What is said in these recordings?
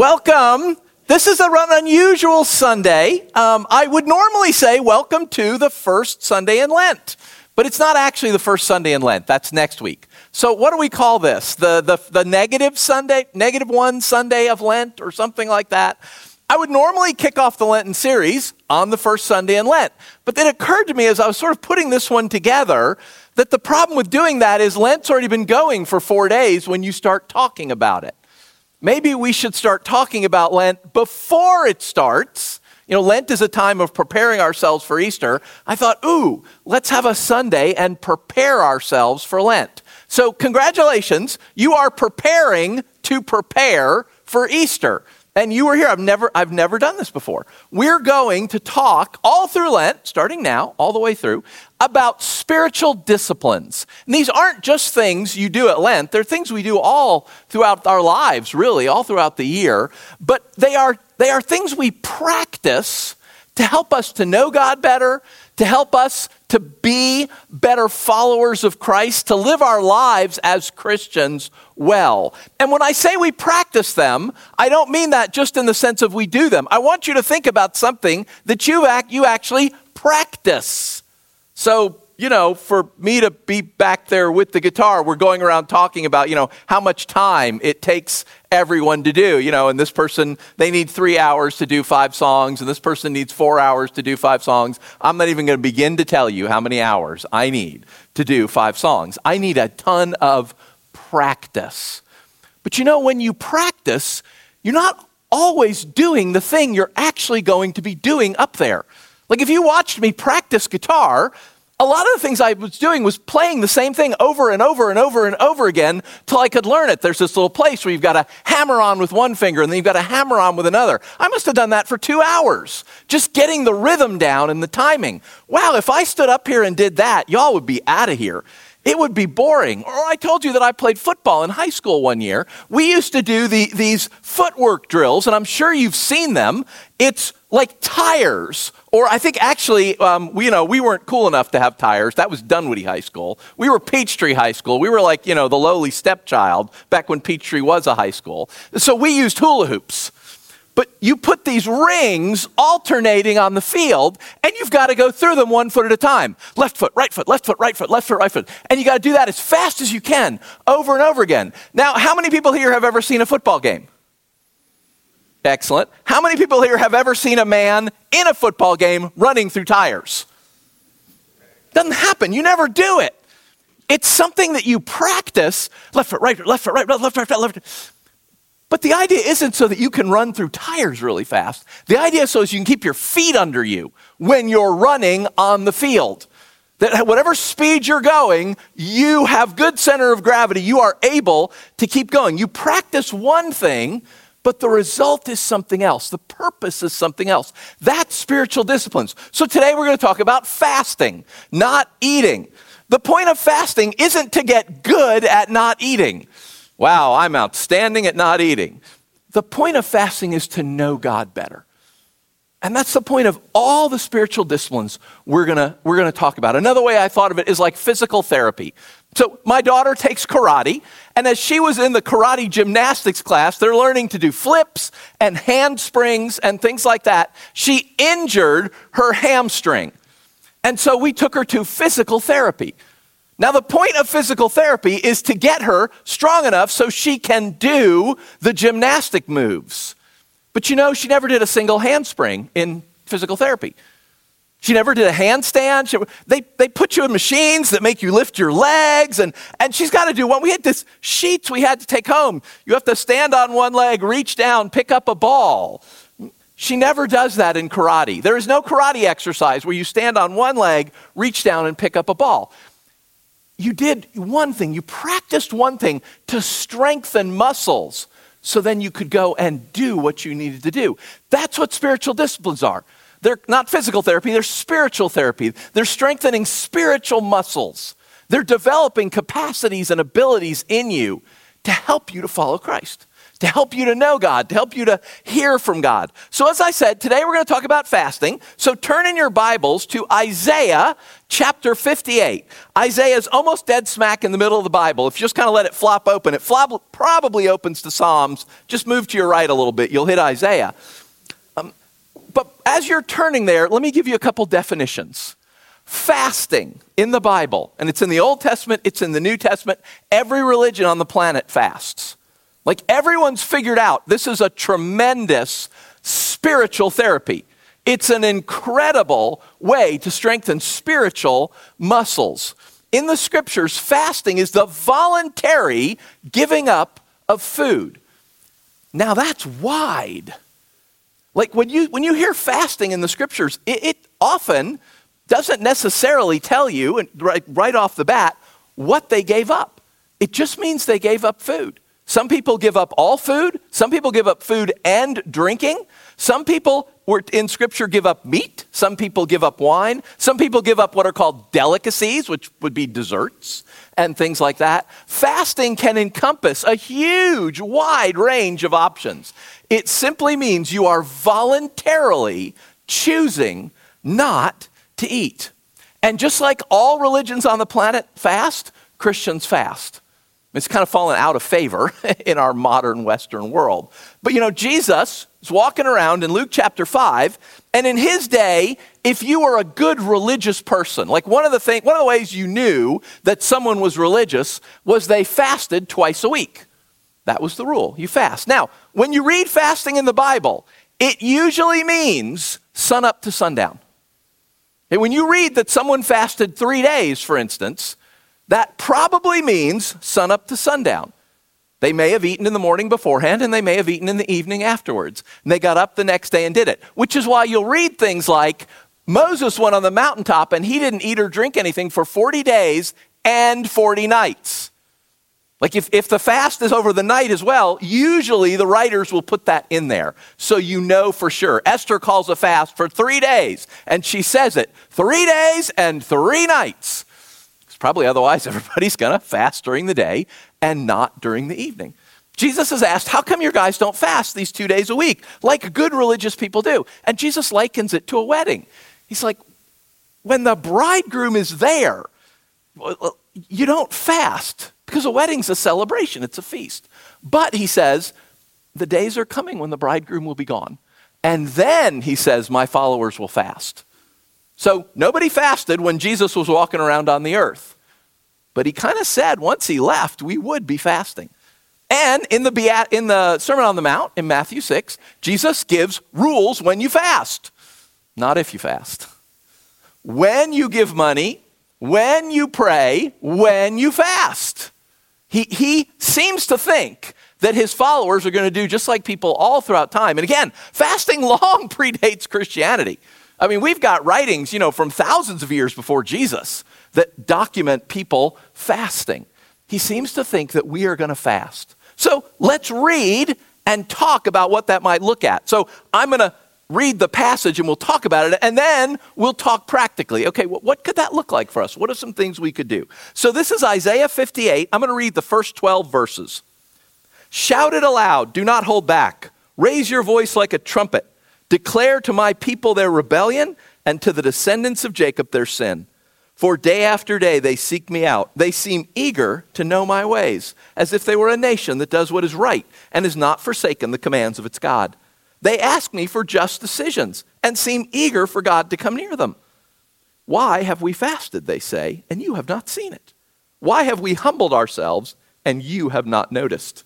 Welcome. This is an unusual Sunday. Um, I would normally say, Welcome to the first Sunday in Lent, but it's not actually the first Sunday in Lent. That's next week. So, what do we call this? The, the, the negative Sunday, negative one Sunday of Lent, or something like that? I would normally kick off the Lenten series on the first Sunday in Lent. But then it occurred to me as I was sort of putting this one together that the problem with doing that is Lent's already been going for four days when you start talking about it. Maybe we should start talking about Lent before it starts. You know, Lent is a time of preparing ourselves for Easter. I thought, ooh, let's have a Sunday and prepare ourselves for Lent. So, congratulations, you are preparing to prepare for Easter. And you were here. I've never, I've never done this before. We're going to talk all through Lent, starting now, all the way through, about spiritual disciplines. And these aren't just things you do at Lent, they're things we do all throughout our lives, really, all throughout the year. But they are, they are things we practice to help us to know God better, to help us to be better followers of Christ, to live our lives as Christians well. And when I say we practice them, I don't mean that just in the sense of we do them. I want you to think about something that you, act, you actually practice. So, you know, for me to be back there with the guitar, we're going around talking about, you know, how much time it takes everyone to do, you know, and this person, they need three hours to do five songs, and this person needs four hours to do five songs. I'm not even going to begin to tell you how many hours I need to do five songs. I need a ton of practice. But you know, when you practice, you're not always doing the thing you're actually going to be doing up there. Like if you watched me practice guitar, a lot of the things I was doing was playing the same thing over and over and over and over again till I could learn it. There's this little place where you've got to hammer on with one finger and then you've got to hammer on with another. I must have done that for two hours, just getting the rhythm down and the timing. Wow, if I stood up here and did that, y'all would be out of here. It would be boring. Or I told you that I played football in high school one year. We used to do the, these footwork drills, and I'm sure you've seen them. It's like tires, or I think actually, um, we, you know, we weren't cool enough to have tires. That was Dunwoody High School. We were Peachtree High School. We were like, you know, the lowly stepchild back when Peachtree was a high school. So we used hula hoops. But you put these rings alternating on the field, and you've got to go through them one foot at a time. Left foot, right foot, left foot, right foot, left foot, right foot. And you got to do that as fast as you can, over and over again. Now, how many people here have ever seen a football game? Excellent. How many people here have ever seen a man in a football game running through tires? Doesn't happen. You never do it. It's something that you practice left foot, right foot, left foot, right, foot, left, left, right, foot, left. Foot. But the idea isn't so that you can run through tires really fast. The idea is so you can keep your feet under you when you're running on the field. That whatever speed you're going, you have good center of gravity. You are able to keep going. You practice one thing but the result is something else. The purpose is something else. That's spiritual disciplines. So today we're going to talk about fasting, not eating. The point of fasting isn't to get good at not eating. Wow, I'm outstanding at not eating. The point of fasting is to know God better. And that's the point of all the spiritual disciplines we're gonna, we're gonna talk about. Another way I thought of it is like physical therapy. So my daughter takes karate, and as she was in the karate gymnastics class, they're learning to do flips and handsprings and things like that. She injured her hamstring. And so we took her to physical therapy. Now, the point of physical therapy is to get her strong enough so she can do the gymnastic moves. But you know, she never did a single handspring in physical therapy. She never did a handstand. She, they, they put you in machines that make you lift your legs, and, and she's got to do one. We had this sheets we had to take home. You have to stand on one leg, reach down, pick up a ball. She never does that in karate. There is no karate exercise where you stand on one leg, reach down, and pick up a ball. You did one thing, you practiced one thing to strengthen muscles so then you could go and do what you needed to do. That's what spiritual disciplines are. They're not physical therapy, they're spiritual therapy. They're strengthening spiritual muscles. They're developing capacities and abilities in you to help you to follow Christ, to help you to know God, to help you to hear from God. So, as I said, today we're going to talk about fasting. So, turn in your Bibles to Isaiah chapter 58. Isaiah is almost dead smack in the middle of the Bible. If you just kind of let it flop open, it flop, probably opens to Psalms. Just move to your right a little bit, you'll hit Isaiah. Um, but as you're turning there, let me give you a couple definitions fasting in the Bible, and it's in the Old Testament, it's in the New Testament. Every religion on the planet fasts. Like everyone's figured out this is a tremendous spiritual therapy. It's an incredible way to strengthen spiritual muscles. In the scriptures, fasting is the voluntary giving up of food. Now that's wide. Like when you when you hear fasting in the scriptures, it, it often doesn't necessarily tell you, right, right off the bat, what they gave up. It just means they gave up food. Some people give up all food. Some people give up food and drinking. Some people in scripture give up meat. Some people give up wine. Some people give up what are called delicacies, which would be desserts and things like that. Fasting can encompass a huge, wide range of options. It simply means you are voluntarily choosing not to eat. And just like all religions on the planet fast, Christians fast. It's kind of fallen out of favor in our modern Western world. But you know, Jesus is walking around in Luke chapter 5, and in his day, if you were a good religious person, like one of the thing, one of the ways you knew that someone was religious was they fasted twice a week. That was the rule. You fast. Now, when you read fasting in the Bible, it usually means sun up to sundown. And when you read that someone fasted three days, for instance, that probably means sun up to sundown. They may have eaten in the morning beforehand and they may have eaten in the evening afterwards. And they got up the next day and did it, which is why you'll read things like Moses went on the mountaintop and he didn't eat or drink anything for 40 days and 40 nights. Like if, if the fast is over the night as well, usually the writers will put that in there so you know for sure. Esther calls a fast for three days, and she says it three days and three nights. Probably otherwise everybody's going to fast during the day and not during the evening. Jesus is asked, How come your guys don't fast these two days a week like good religious people do? And Jesus likens it to a wedding. He's like, When the bridegroom is there, you don't fast because a wedding's a celebration, it's a feast. But he says, the days are coming when the bridegroom will be gone. And then he says, my followers will fast. So nobody fasted when Jesus was walking around on the earth. But he kind of said once he left, we would be fasting. And in the, in the Sermon on the Mount in Matthew 6, Jesus gives rules when you fast, not if you fast. When you give money, when you pray, when you fast. He, he seems to think that his followers are going to do just like people all throughout time. And again, fasting long predates Christianity. I mean, we've got writings, you know, from thousands of years before Jesus that document people fasting. He seems to think that we are going to fast. So let's read and talk about what that might look at. So I'm going to read the passage and we'll talk about it, and then we'll talk practically. Okay, what could that look like for us? What are some things we could do? So this is Isaiah 58. I'm going to read the first 12 verses. Shout it aloud, do not hold back. Raise your voice like a trumpet. Declare to my people their rebellion and to the descendants of Jacob their sin. For day after day they seek me out. They seem eager to know my ways, as if they were a nation that does what is right and has not forsaken the commands of its God. They ask me for just decisions and seem eager for God to come near them. Why have we fasted, they say, and you have not seen it? Why have we humbled ourselves and you have not noticed?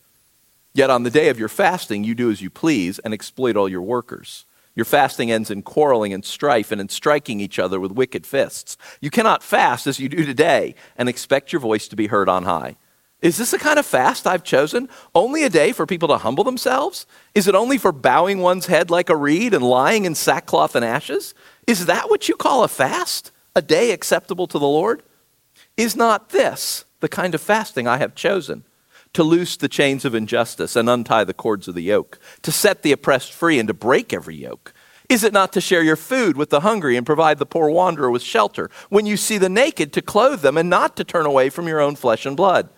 Yet on the day of your fasting, you do as you please and exploit all your workers. Your fasting ends in quarreling and strife and in striking each other with wicked fists. You cannot fast as you do today and expect your voice to be heard on high. Is this the kind of fast I've chosen? Only a day for people to humble themselves? Is it only for bowing one's head like a reed and lying in sackcloth and ashes? Is that what you call a fast? A day acceptable to the Lord? Is not this the kind of fasting I have chosen? To loose the chains of injustice and untie the cords of the yoke, to set the oppressed free and to break every yoke. Is it not to share your food with the hungry and provide the poor wanderer with shelter? When you see the naked, to clothe them and not to turn away from your own flesh and blood?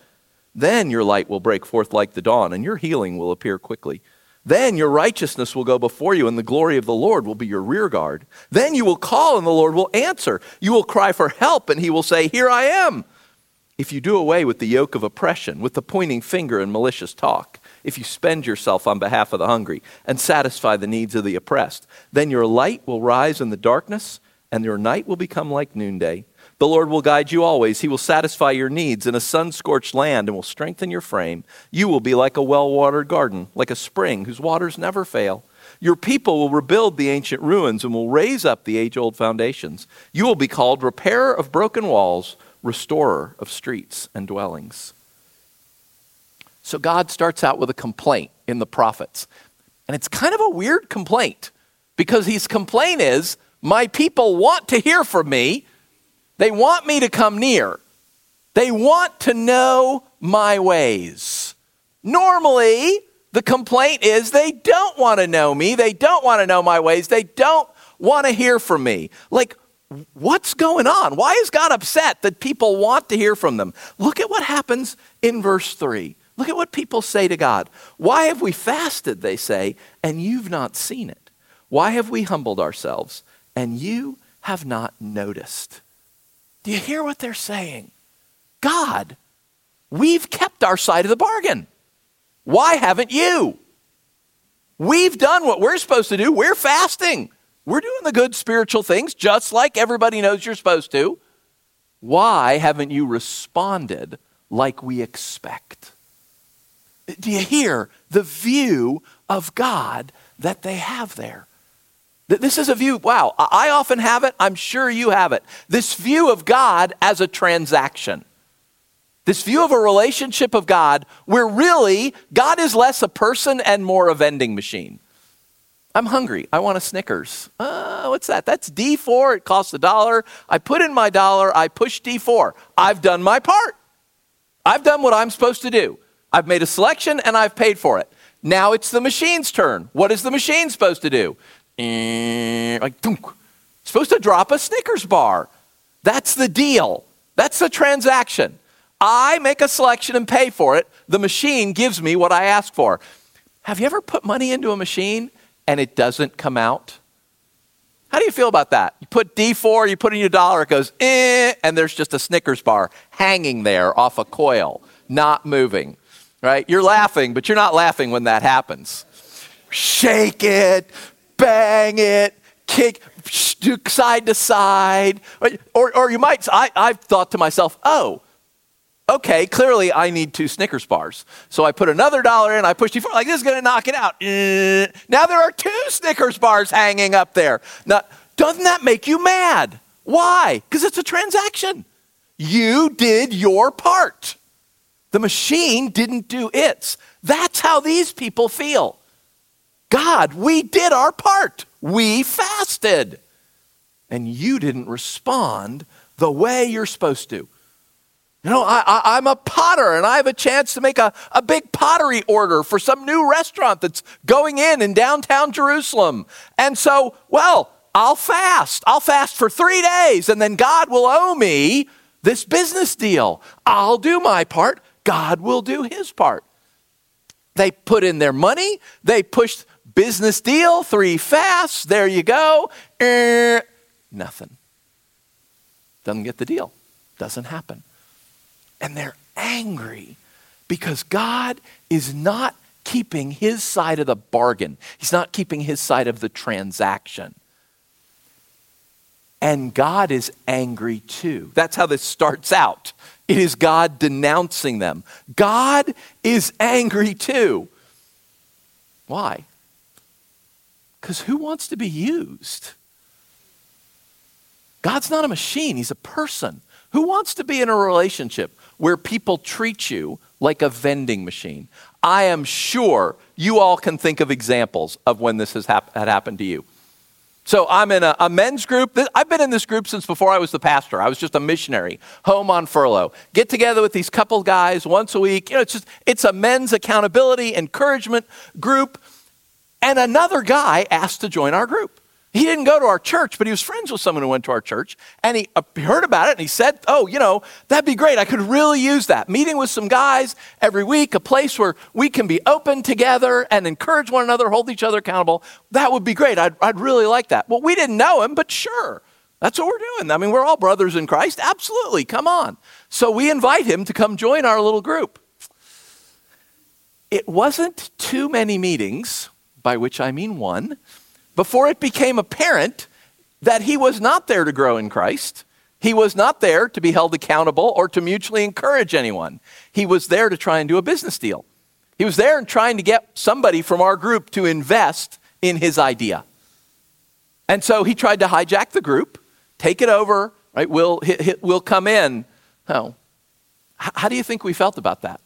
Then your light will break forth like the dawn, and your healing will appear quickly. Then your righteousness will go before you, and the glory of the Lord will be your rear guard. Then you will call, and the Lord will answer. You will cry for help, and he will say, Here I am. If you do away with the yoke of oppression, with the pointing finger and malicious talk, if you spend yourself on behalf of the hungry and satisfy the needs of the oppressed, then your light will rise in the darkness, and your night will become like noonday. The Lord will guide you always. He will satisfy your needs in a sun scorched land and will strengthen your frame. You will be like a well watered garden, like a spring whose waters never fail. Your people will rebuild the ancient ruins and will raise up the age old foundations. You will be called repairer of broken walls, restorer of streets and dwellings. So God starts out with a complaint in the prophets. And it's kind of a weird complaint because his complaint is, My people want to hear from me they want me to come near. They want to know my ways. Normally, the complaint is they don't want to know me. They don't want to know my ways. They don't want to hear from me. Like, what's going on? Why is God upset that people want to hear from them? Look at what happens in verse 3. Look at what people say to God. Why have we fasted, they say, and you've not seen it? Why have we humbled ourselves, and you have not noticed? Do you hear what they're saying? God, we've kept our side of the bargain. Why haven't you? We've done what we're supposed to do. We're fasting. We're doing the good spiritual things just like everybody knows you're supposed to. Why haven't you responded like we expect? Do you hear the view of God that they have there? This is a view, wow, I often have it. I'm sure you have it. This view of God as a transaction. This view of a relationship of God where really God is less a person and more a vending machine. I'm hungry. I want a Snickers. Uh, what's that? That's D4. It costs a dollar. I put in my dollar. I push D4. I've done my part. I've done what I'm supposed to do. I've made a selection and I've paid for it. Now it's the machine's turn. What is the machine supposed to do? Eh, like, dunk. supposed to drop a Snickers bar. That's the deal. That's the transaction. I make a selection and pay for it. The machine gives me what I ask for. Have you ever put money into a machine and it doesn't come out? How do you feel about that? You put D4, you put in your dollar, it goes, eh, and there's just a Snickers bar hanging there off a coil, not moving, right? You're laughing, but you're not laughing when that happens. Shake it, bang it, kick side to side. Or, or you might, I, I've thought to myself, oh, okay, clearly I need two Snickers bars. So I put another dollar in, I push D4, like this is to knock it out. Eh. Now there are two Snickers bars hanging up there. Now, doesn't that make you mad? Why? Because it's a transaction. You did your part. The machine didn't do its. That's how these people feel. God, we did our part. We fasted. And you didn't respond the way you're supposed to. You know, I, am a potter and I have a chance to make a, a big pottery order for some new restaurant that's going in in downtown Jerusalem. And so, well, I'll fast. I'll fast for three days and then God will owe me this business deal. I'll do my part. God will do his part. They put in their money, they pushed business deal, three fasts, there you go. Er, nothing. Doesn't get the deal. Doesn't happen. And they're angry because God is not keeping his side of the bargain. He's not keeping his side of the transaction. And God is angry too. That's how this starts out. It is God denouncing them. God is angry too. Why? Because who wants to be used? God's not a machine, He's a person. Who wants to be in a relationship where people treat you like a vending machine? I am sure you all can think of examples of when this has hap- had happened to you. So I'm in a, a, men's group. I've been in this group since before I was the pastor. I was just a missionary, home on furlough. Get together with these couple guys once a week. You know, it's just it's a men's accountability encouragement group. And another guy asked to join our group. He didn't go to our church, but he was friends with someone who went to our church. And uh, he heard about it and he said, Oh, you know, that'd be great. I could really use that. Meeting with some guys every week, a place where we can be open together and encourage one another, hold each other accountable. That would be great. I'd, I'd really like that. Well, we didn't know him, but sure. That's what we're doing. I mean, we're all brothers in Christ. Absolutely. Come on. So we invite him to come join our little group. It wasn't too many meetings, by which I mean one before it became apparent that he was not there to grow in Christ. He was not there to be held accountable or to mutually encourage anyone. He was there to try and do a business deal. He was there and trying to get somebody from our group to invest in his idea. And so he tried to hijack the group, take it over, right? We'll, we'll come in. Oh, how do you think we felt about that?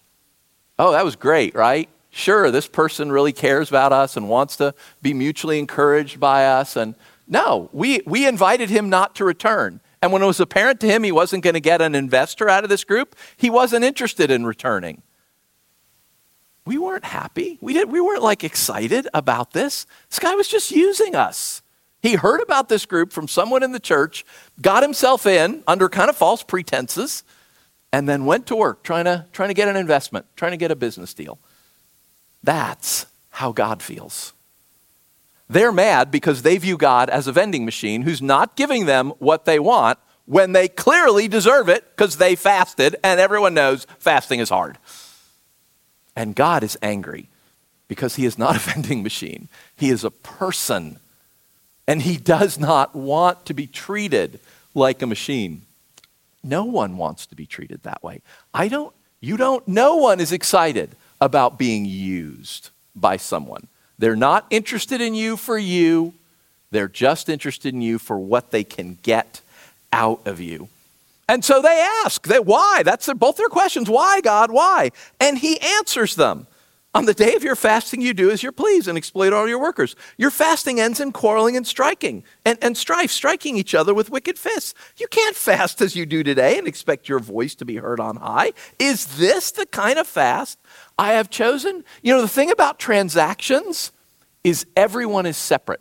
Oh, that was great, right? Sure, this person really cares about us and wants to be mutually encouraged by us. And no, we, we invited him not to return. And when it was apparent to him he wasn't going to get an investor out of this group, he wasn't interested in returning. We weren't happy. We, did, we weren't like excited about this. This guy was just using us. He heard about this group from someone in the church, got himself in under kind of false pretenses, and then went to work trying to, trying to get an investment, trying to get a business deal. That's how God feels. They're mad because they view God as a vending machine who's not giving them what they want when they clearly deserve it because they fasted, and everyone knows fasting is hard. And God is angry because he is not a vending machine, he is a person. And he does not want to be treated like a machine. No one wants to be treated that way. I don't, you don't, no one is excited about being used by someone. They're not interested in you for you, they're just interested in you for what they can get out of you. And so they ask, they, why? That's their, both their questions. Why, God? Why? And he answers them. On the day of your fasting, you do as you please and exploit all your workers. Your fasting ends in quarreling and striking and, and strife, striking each other with wicked fists. You can't fast as you do today and expect your voice to be heard on high. Is this the kind of fast I have chosen? You know, the thing about transactions is everyone is separate.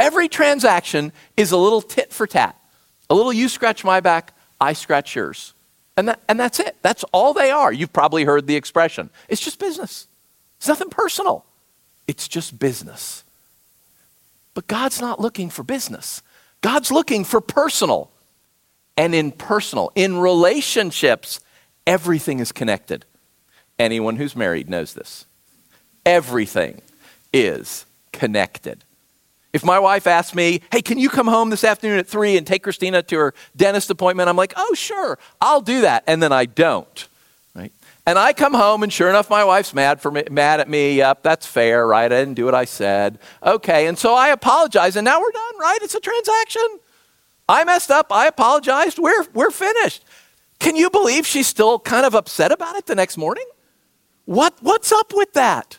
Every transaction is a little tit for tat. A little you scratch my back, I scratch yours. And, that, and that's it. That's all they are. You've probably heard the expression. It's just business. It's nothing personal. It's just business. But God's not looking for business. God's looking for personal. And in personal, in relationships, everything is connected. Anyone who's married knows this. Everything is connected. If my wife asks me, hey, can you come home this afternoon at 3 and take Christina to her dentist appointment? I'm like, oh, sure, I'll do that. And then I don't. And I come home, and sure enough, my wife's mad, for me, mad at me. Yep, that's fair, right? I didn't do what I said. Okay, and so I apologize, and now we're done, right? It's a transaction. I messed up. I apologized. We're, we're finished. Can you believe she's still kind of upset about it the next morning? What, what's up with that?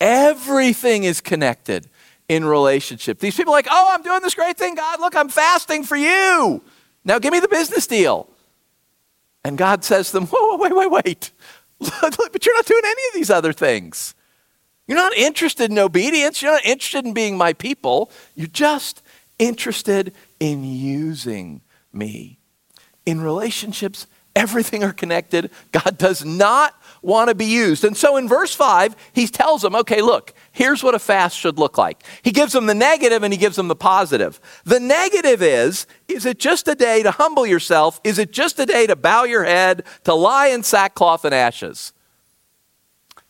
Everything is connected in relationship. These people are like, oh, I'm doing this great thing, God. Look, I'm fasting for you. Now give me the business deal. And God says to them, whoa, wait, wait, wait. but you're not doing any of these other things. You're not interested in obedience. You're not interested in being my people. You're just interested in using me. In relationships, everything are connected. God does not want to be used. And so in verse 5, he tells them, okay, look, here's what a fast should look like. He gives them the negative and he gives them the positive. The negative is is it just a day to humble yourself? Is it just a day to bow your head, to lie in sackcloth and ashes?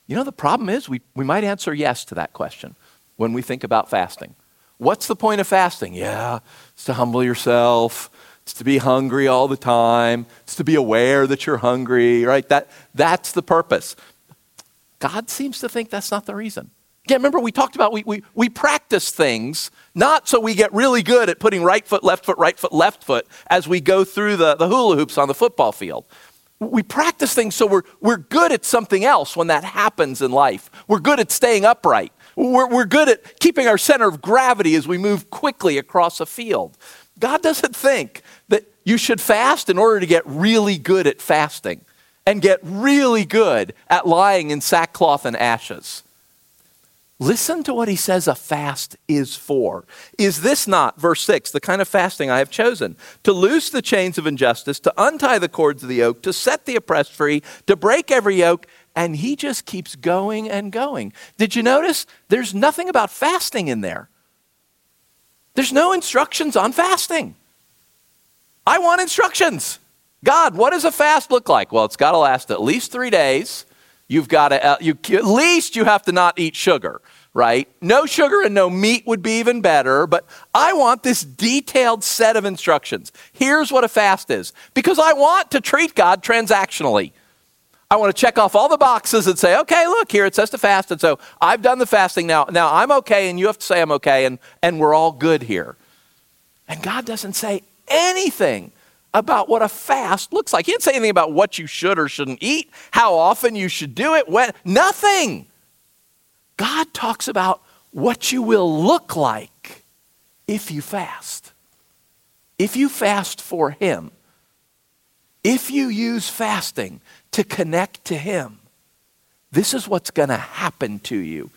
You know, the problem is we, we might answer yes to that question when we think about fasting. What's the point of fasting? Yeah, it's to humble yourself. It's to be hungry all the time. It's to be aware that you're hungry, right? That, that's the purpose. God seems to think that's not the reason. Again, remember we talked about we, we, we practice things not so we get really good at putting right foot, left foot, right foot, left foot as we go through the, the hula hoops on the football field. We practice things so we're, we're good at something else when that happens in life. We're good at staying upright. We're, we're good at keeping our center of gravity as we move quickly across a field. God doesn't think that you should fast in order to get really good at fasting and get really good at lying in sackcloth and ashes. Listen to what he says a fast is for. Is this not, verse 6, the kind of fasting I have chosen? To loose the chains of injustice, to untie the cords of the yoke, to set the oppressed free, to break every yoke. And he just keeps going and going. Did you notice? There's nothing about fasting in there. There's no instructions on fasting. I want instructions. God, what does a fast look like? Well, it's got to last at least three days. You've got to, uh, you, at least you have to not eat sugar, right? No sugar and no meat would be even better, but I want this detailed set of instructions. Here's what a fast is because I want to treat God transactionally. I want to check off all the boxes and say, okay, look, here it says to fast. And so I've done the fasting now. Now I'm okay, and you have to say I'm okay, and, and we're all good here. And God doesn't say anything about what a fast looks like. He didn't say anything about what you should or shouldn't eat, how often you should do it, when, nothing. God talks about what you will look like if you fast. If you fast for Him, if you use fasting to connect to Him, this is what's going to happen to you.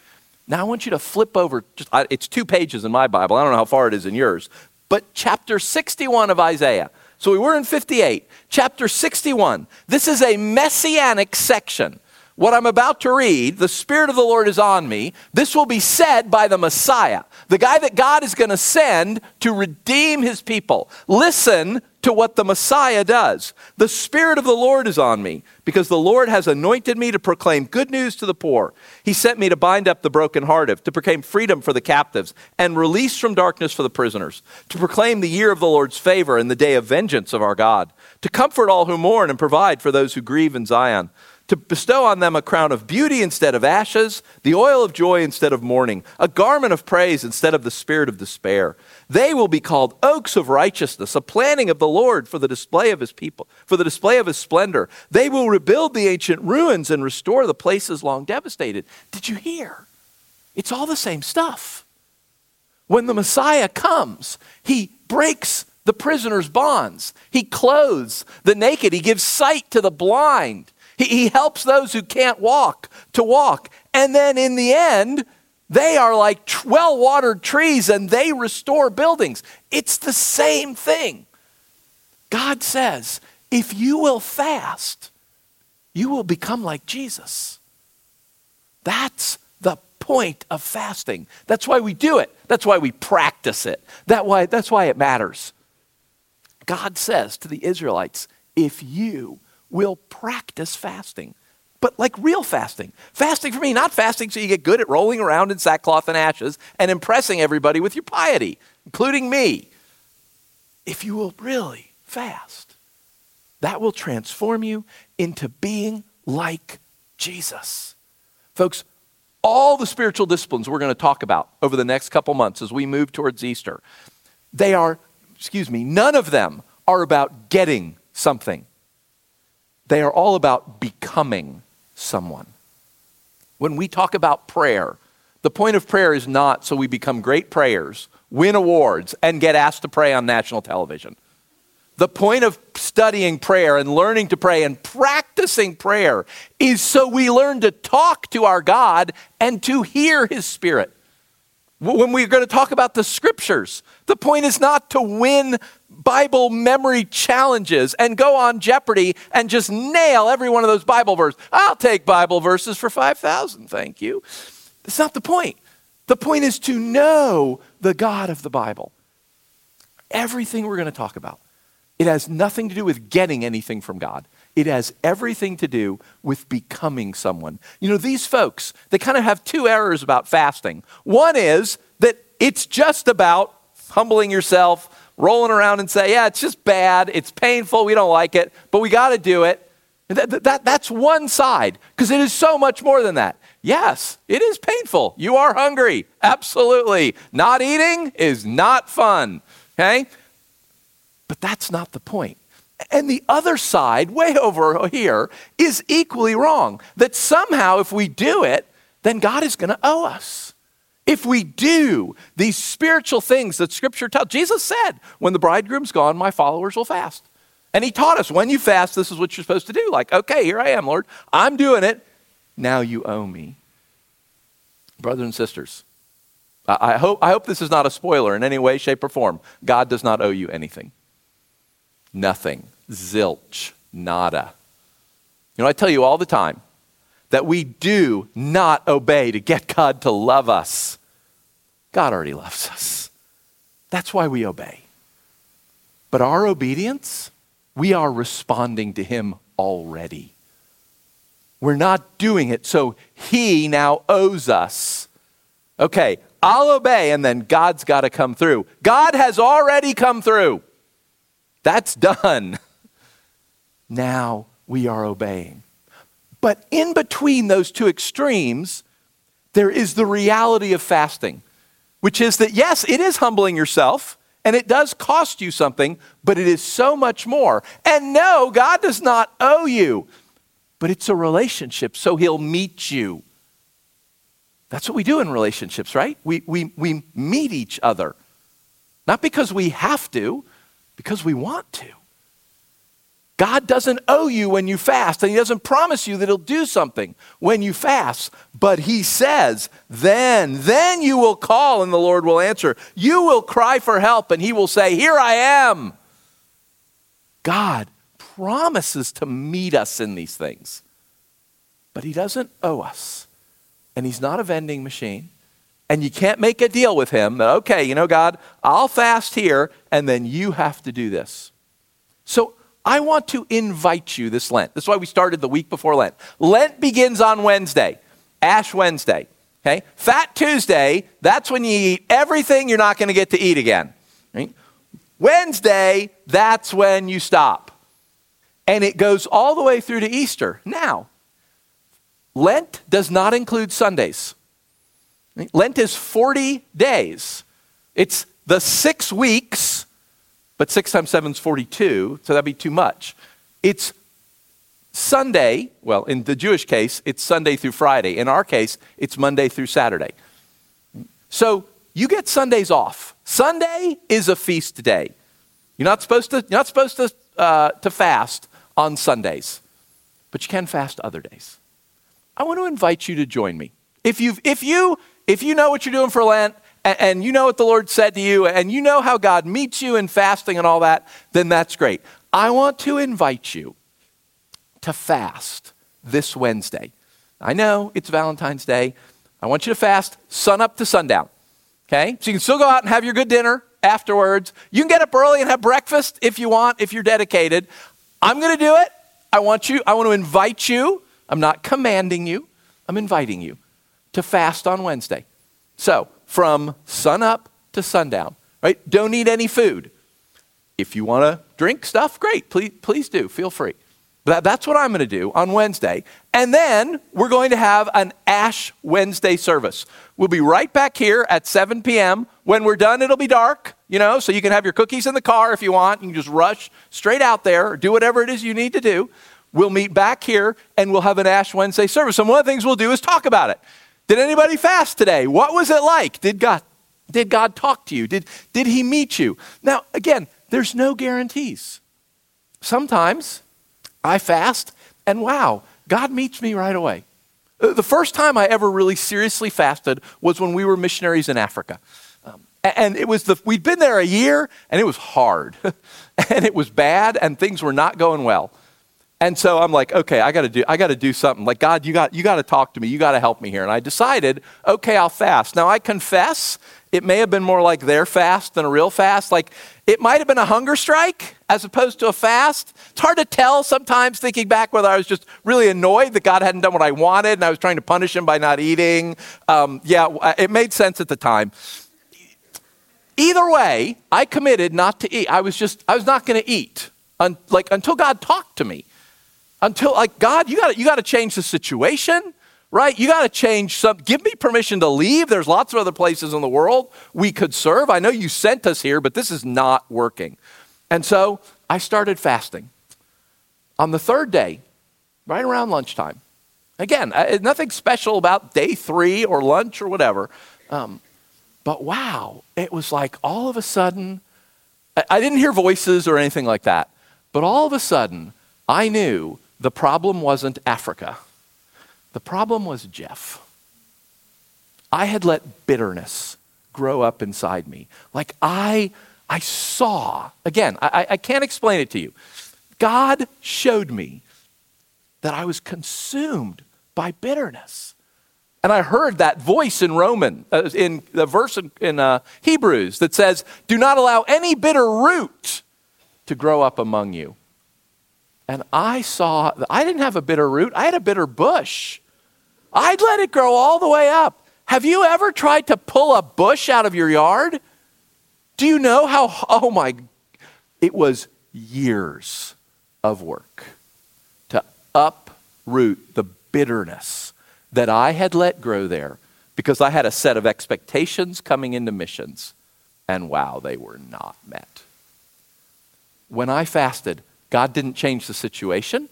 Now, I want you to flip over, just, it's two pages in my Bible. I don't know how far it is in yours, but chapter 61 of Isaiah. So we were in 58, chapter 61. This is a messianic section. What I'm about to read, the Spirit of the Lord is on me. This will be said by the Messiah, the guy that God is going to send to redeem his people. Listen to what the Messiah does. The Spirit of the Lord is on me because the Lord has anointed me to proclaim good news to the poor. He sent me to bind up the brokenhearted, to proclaim freedom for the captives and release from darkness for the prisoners, to proclaim the year of the Lord's favor and the day of vengeance of our God, to comfort all who mourn and provide for those who grieve in Zion to bestow on them a crown of beauty instead of ashes, the oil of joy instead of mourning, a garment of praise instead of the spirit of despair. They will be called oaks of righteousness, a planting of the Lord for the display of his people, for the display of his splendor. They will rebuild the ancient ruins and restore the places long devastated. Did you hear? It's all the same stuff. When the Messiah comes, he breaks the prisoner's bonds. He clothes the naked. He gives sight to the blind. He, he helps those who can't walk to walk. And then in the end, they are like well watered trees and they restore buildings. It's the same thing. God says, if you will fast, you will become like Jesus. That's the point of fasting. That's why we do it. That's why we practice it. That why, that's why it matters. God says to the Israelites, if you will practice fasting. But like real fasting. Fasting for me, not fasting so you get good at rolling around in sackcloth and ashes and impressing everybody with your piety, including me. If you will really fast, that will transform you into being like Jesus. Folks, all the spiritual disciplines we're going to talk about over the next couple months as we move towards Easter, they are, excuse me, none of them are about getting something. They are all about becoming someone. When we talk about prayer, the point of prayer is not so we become great prayers, win awards, and get asked to pray on national television. The point of studying prayer and learning to pray and practicing prayer is so we learn to talk to our God and to hear His Spirit. When we're going to talk about the scriptures, the point is not to win Bible memory challenges and go on Jeopardy and just nail every one of those Bible verses. I'll take Bible verses for 5,000, thank you. That's not the point. The point is to know the God of the Bible. Everything we're going to talk about, it has nothing to do with getting anything from God. It has everything to do with becoming someone. You know, these folks, they kind of have two errors about fasting. One is that it's just about humbling yourself, rolling around and say, yeah, it's just bad, it's painful, we don't like it, but we got to do it. That, that, that's one side, because it is so much more than that. Yes, it is painful. You are hungry. Absolutely. Not eating is not fun. Okay? But that's not the point. And the other side, way over here, is equally wrong. That somehow, if we do it, then God is going to owe us. If we do these spiritual things that Scripture tells, Jesus said, when the bridegroom's gone, my followers will fast. And he taught us when you fast, this is what you're supposed to do. Like, okay, here I am, Lord. I'm doing it. Now you owe me. Brothers and sisters, I, hope, I hope this is not a spoiler in any way, shape, or form. God does not owe you anything. Nothing. Zilch. Nada. You know, I tell you all the time that we do not obey to get God to love us. God already loves us. That's why we obey. But our obedience, we are responding to Him already. We're not doing it, so He now owes us. Okay, I'll obey, and then God's got to come through. God has already come through. That's done. Now we are obeying. But in between those two extremes, there is the reality of fasting, which is that yes, it is humbling yourself and it does cost you something, but it is so much more. And no, God does not owe you, but it's a relationship, so He'll meet you. That's what we do in relationships, right? We, we, we meet each other, not because we have to, because we want to. God doesn't owe you when you fast, and He doesn't promise you that He'll do something when you fast. But He says, then, then you will call and the Lord will answer. You will cry for help, and He will say, Here I am. God promises to meet us in these things, but He doesn't owe us. And He's not a vending machine. And you can't make a deal with Him that, okay, you know, God, I'll fast here, and then you have to do this. So, I want to invite you this Lent. That's why we started the week before Lent. Lent begins on Wednesday, Ash Wednesday. Okay? Fat Tuesday, that's when you eat everything you're not going to get to eat again. Right? Wednesday, that's when you stop. And it goes all the way through to Easter. Now, Lent does not include Sundays. Lent is 40 days. It's the six weeks but 6 times 7 is 42, so that'd be too much. It's Sunday, well, in the Jewish case, it's Sunday through Friday. In our case, it's Monday through Saturday. So you get Sundays off. Sunday is a feast day. You're not supposed to, you're not supposed to, uh, to fast on Sundays, but you can fast other days. I want to invite you to join me. If, you if, you, if you know what you're doing for Lent and, you know what the Lord said to you, and you know how God meets you in fasting and all that, then that's great. I want to invite you to fast this Wednesday. I know it's Valentine's Day. I want you to fast sun up to sundown. Okay? So you can still go out and have your good dinner afterwards. You can get up early and have breakfast if you want, if you're dedicated. I'm going to do it. I want you, I want to invite you. I'm not commanding you, I'm inviting you to fast on Wednesday. So, from sunup to sundown, right? Don't eat any food. If you want to drink stuff, great, please, please do, feel free. That's what I'm going to do on Wednesday. And then we're going to have an Ash Wednesday service. We'll be right back here at 7 p.m. When we're done, it'll be dark, you know, so you can have your cookies in the car if you want. You can just rush straight out there, or do whatever it is you need to do. We'll meet back here and we'll have an Ash Wednesday service. And one of the things we'll do is talk about it. Did anybody fast today? What was it like? Did God, did God talk to you? Did, did He meet you? Now, again, there's no guarantees. Sometimes I fast and wow, God meets me right away. Uh, the first time I ever really seriously fasted was when we were missionaries in Africa. Um, and it was the, we'd been there a year and it was hard and it was bad and things were not going well. And so I'm like, okay, I got to do, I got to do something. Like God, you got, you got to talk to me. You got to help me here. And I decided, okay, I'll fast. Now I confess, it may have been more like their fast than a real fast. Like it might have been a hunger strike as opposed to a fast. It's hard to tell sometimes, thinking back, whether I was just really annoyed that God hadn't done what I wanted and I was trying to punish him by not eating. Um, yeah, it made sense at the time. Either way, I committed not to eat. I was just, I was not going to eat. Un- like until God talked to me until like God, you got you got to change the situation, right? You got to change some. Give me permission to leave. There's lots of other places in the world we could serve. I know you sent us here, but this is not working. And so I started fasting. On the third day, right around lunchtime. Again, nothing special about day three or lunch or whatever. Um, but wow, it was like all of a sudden, I didn't hear voices or anything like that, but all of a sudden, I knew the problem wasn't Africa, the problem was Jeff. I had let bitterness grow up inside me. Like I, I saw, again, I, I can't explain it to you. God showed me that I was consumed by bitterness. And I heard that voice in Roman, uh, in the verse in, in uh, Hebrews that says, Do not allow any bitter root to grow up among you. And I saw, I didn't have a bitter root, I had a bitter bush. I'd let it grow all the way up. Have you ever tried to pull a bush out of your yard? Do you know how, oh my, it was years of work to uproot the bitterness that I had let grow there because I had a set of expectations coming into missions. And wow, they were not met. When I fasted, God didn't change the situation.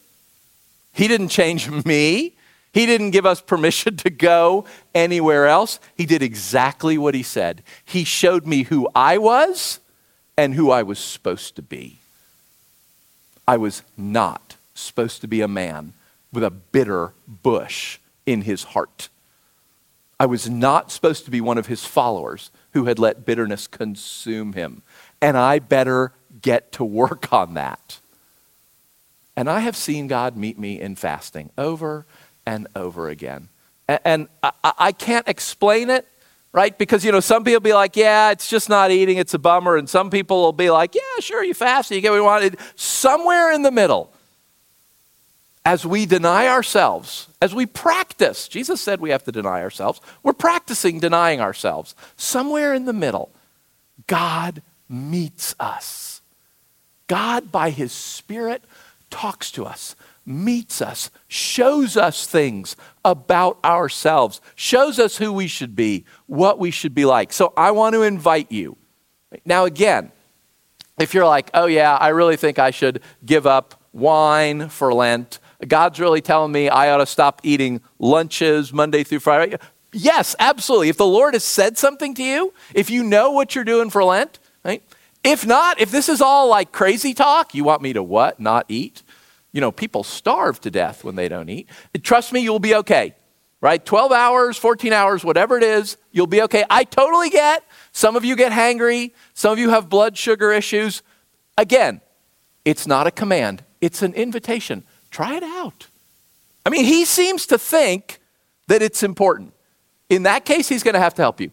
He didn't change me. He didn't give us permission to go anywhere else. He did exactly what he said. He showed me who I was and who I was supposed to be. I was not supposed to be a man with a bitter bush in his heart. I was not supposed to be one of his followers who had let bitterness consume him. And I better get to work on that. And I have seen God meet me in fasting over and over again. And, I, I can't explain it, right? Because, you know, some people be like, yeah, it's just not eating, it's a bummer. And some people will be like, yeah, sure, you fast, you get what you wanted. Somewhere in the middle, as we deny ourselves, as we practice, Jesus said we have to deny ourselves. We're practicing denying ourselves. Somewhere in the middle, God meets us. God, by His Spirit, talks to us meets us, shows us things about ourselves, shows us who we should be, what we should be like. So I want to invite you. Now, again, if you're like, oh, yeah, I really think I should give up wine for Lent, God's really telling me I ought to stop eating lunches Monday through Friday. Yes, absolutely. If the Lord has said something to you, if you know what you're doing for Lent, right? If not, if this is all like crazy talk, you want me to what? Not eat? You know, people starve to death when they don't eat. Trust me, you'll be okay, right? 12 hours, 14 hours, whatever it is, you'll be okay. I totally get some of you get hangry, some of you have blood sugar issues. Again, it's not a command, it's an invitation. Try it out. I mean, he seems to think that it's important. In that case, he's going to have to help you.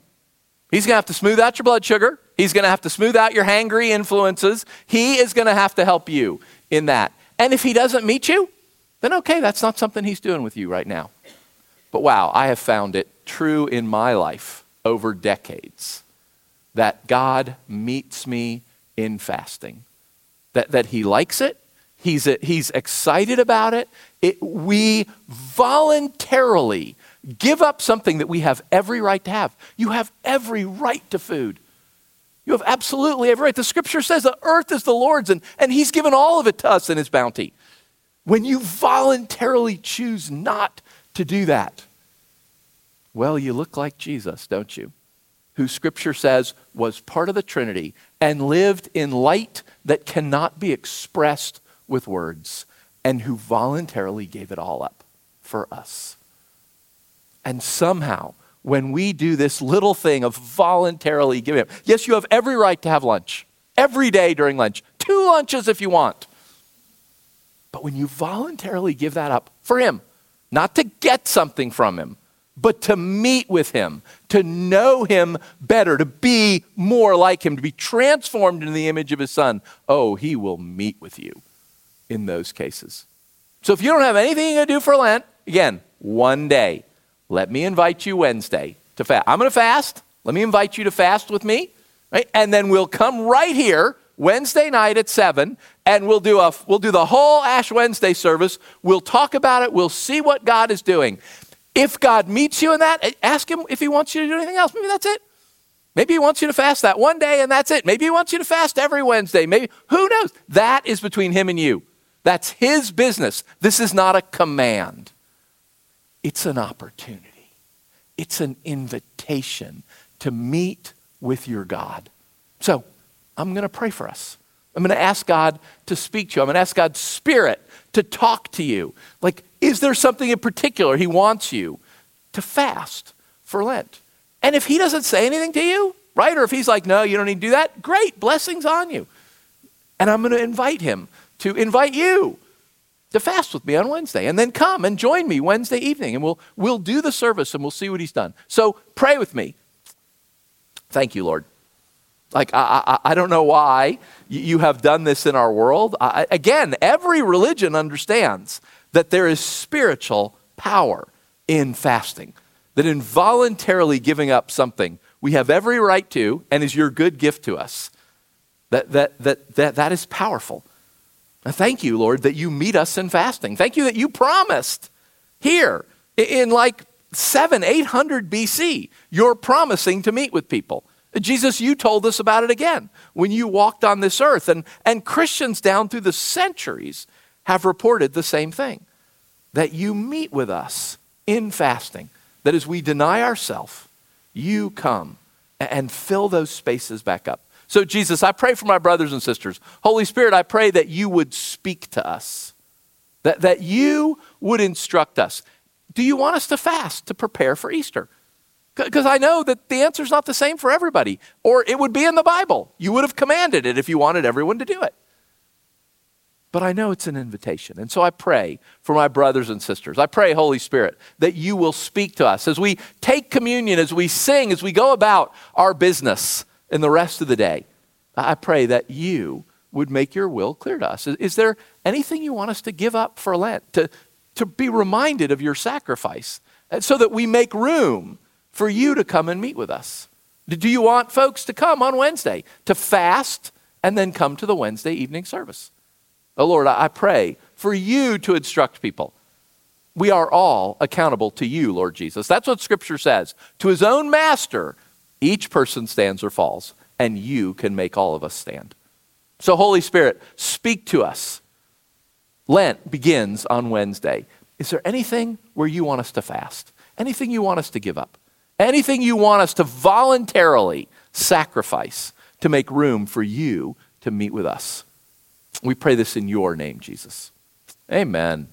He's going to have to smooth out your blood sugar. He's going to have to smooth out your hangry influences. He is going to have to help you in that. And if he doesn't meet you, then okay, that's not something he's doing with you right now. But wow, I have found it true in my life over decades that God meets me in fasting, that, that he likes it, he's, he's excited about it. it. We voluntarily give up something that we have every right to have. You have every right to food. You have absolutely every right. The scripture says the earth is the Lord's and, and He's given all of it to us in His bounty. When you voluntarily choose not to do that, well, you look like Jesus, don't you? Who scripture says was part of the Trinity and lived in light that cannot be expressed with words, and who voluntarily gave it all up for us. And somehow, when we do this little thing of voluntarily giving up. Yes, you have every right to have lunch every day during lunch, two lunches if you want. But when you voluntarily give that up for Him, not to get something from Him, but to meet with Him, to know Him better, to be more like Him, to be transformed into the image of His Son, oh, He will meet with you in those cases. So if you don't have anything you to do for Lent, again, one day, let me invite you Wednesday to fast. I'm going to fast. Let me invite you to fast with me. Right? And then we'll come right here Wednesday night at 7 and we'll do a we'll do the whole Ash Wednesday service. We'll talk about it. We'll see what God is doing. If God meets you in that, ask him if he wants you to do anything else. Maybe that's it. Maybe he wants you to fast that one day and that's it. Maybe he wants you to fast every Wednesday. Maybe who knows? That is between him and you. That's his business. This is not a command. It's an opportunity, it's an invitation to meet with your God. So I'm going to pray for us. I'm going to ask God to speak to you. I'm going to ask God's Spirit to talk to you. Like, is there something in particular He wants you to fast for Lent? And if he doesn't say anything to you, right? Or if he's like, no, you don't need to do that, great, blessings on you. And I'm going to invite him to invite you to fast with me on Wednesday. And then come and join me Wednesday evening and we'll, we'll do the service and we'll see what he's done. So pray with me. Thank you, Lord. Like, I, I, I don't know why you have done this in our world. I, again, every religion understands that there is spiritual power in fasting, that in voluntarily giving up something we have every right to and is your good gift to us, that, that, that, that, that is powerful. Thank you, Lord, that you meet us in fasting. Thank you that you promised here in like 7, 800 BC, you're promising to meet with people. Jesus, you told us about it again when you walked on this earth. And, and Christians down through the centuries have reported the same thing that you meet with us in fasting, that as we deny ourselves, you come and fill those spaces back up. So, Jesus, I pray for my brothers and sisters. Holy Spirit, I pray that you would speak to us, that, that you would instruct us. Do you want us to fast to prepare for Easter? Because I know that the answer is not the same for everybody, or it would be in the Bible. You would have commanded it if you wanted everyone to do it. But I know it's an invitation. And so I pray for my brothers and sisters. I pray, Holy Spirit, that you will speak to us as we take communion, as we sing, as we go about our business in the rest of the day. I pray that you would make your will clear to us. Is, there anything you want us to give up for Lent, to, to be reminded of your sacrifice, uh, so that we make room for you to come and meet with us? Do you want folks to come on Wednesday to fast and then come to the Wednesday evening service? Oh Lord, I pray for you to instruct people. We are all accountable to you, Lord Jesus. That's what Scripture says. To his own master, each person stands or falls, and you can make all of us stand. So, Holy Spirit, speak to us. Lent begins on Wednesday. Is there anything where you want us to fast? Anything you want us to give up? Anything you want us to voluntarily sacrifice to make room for you to meet with us? We pray this in your name, Jesus. Amen.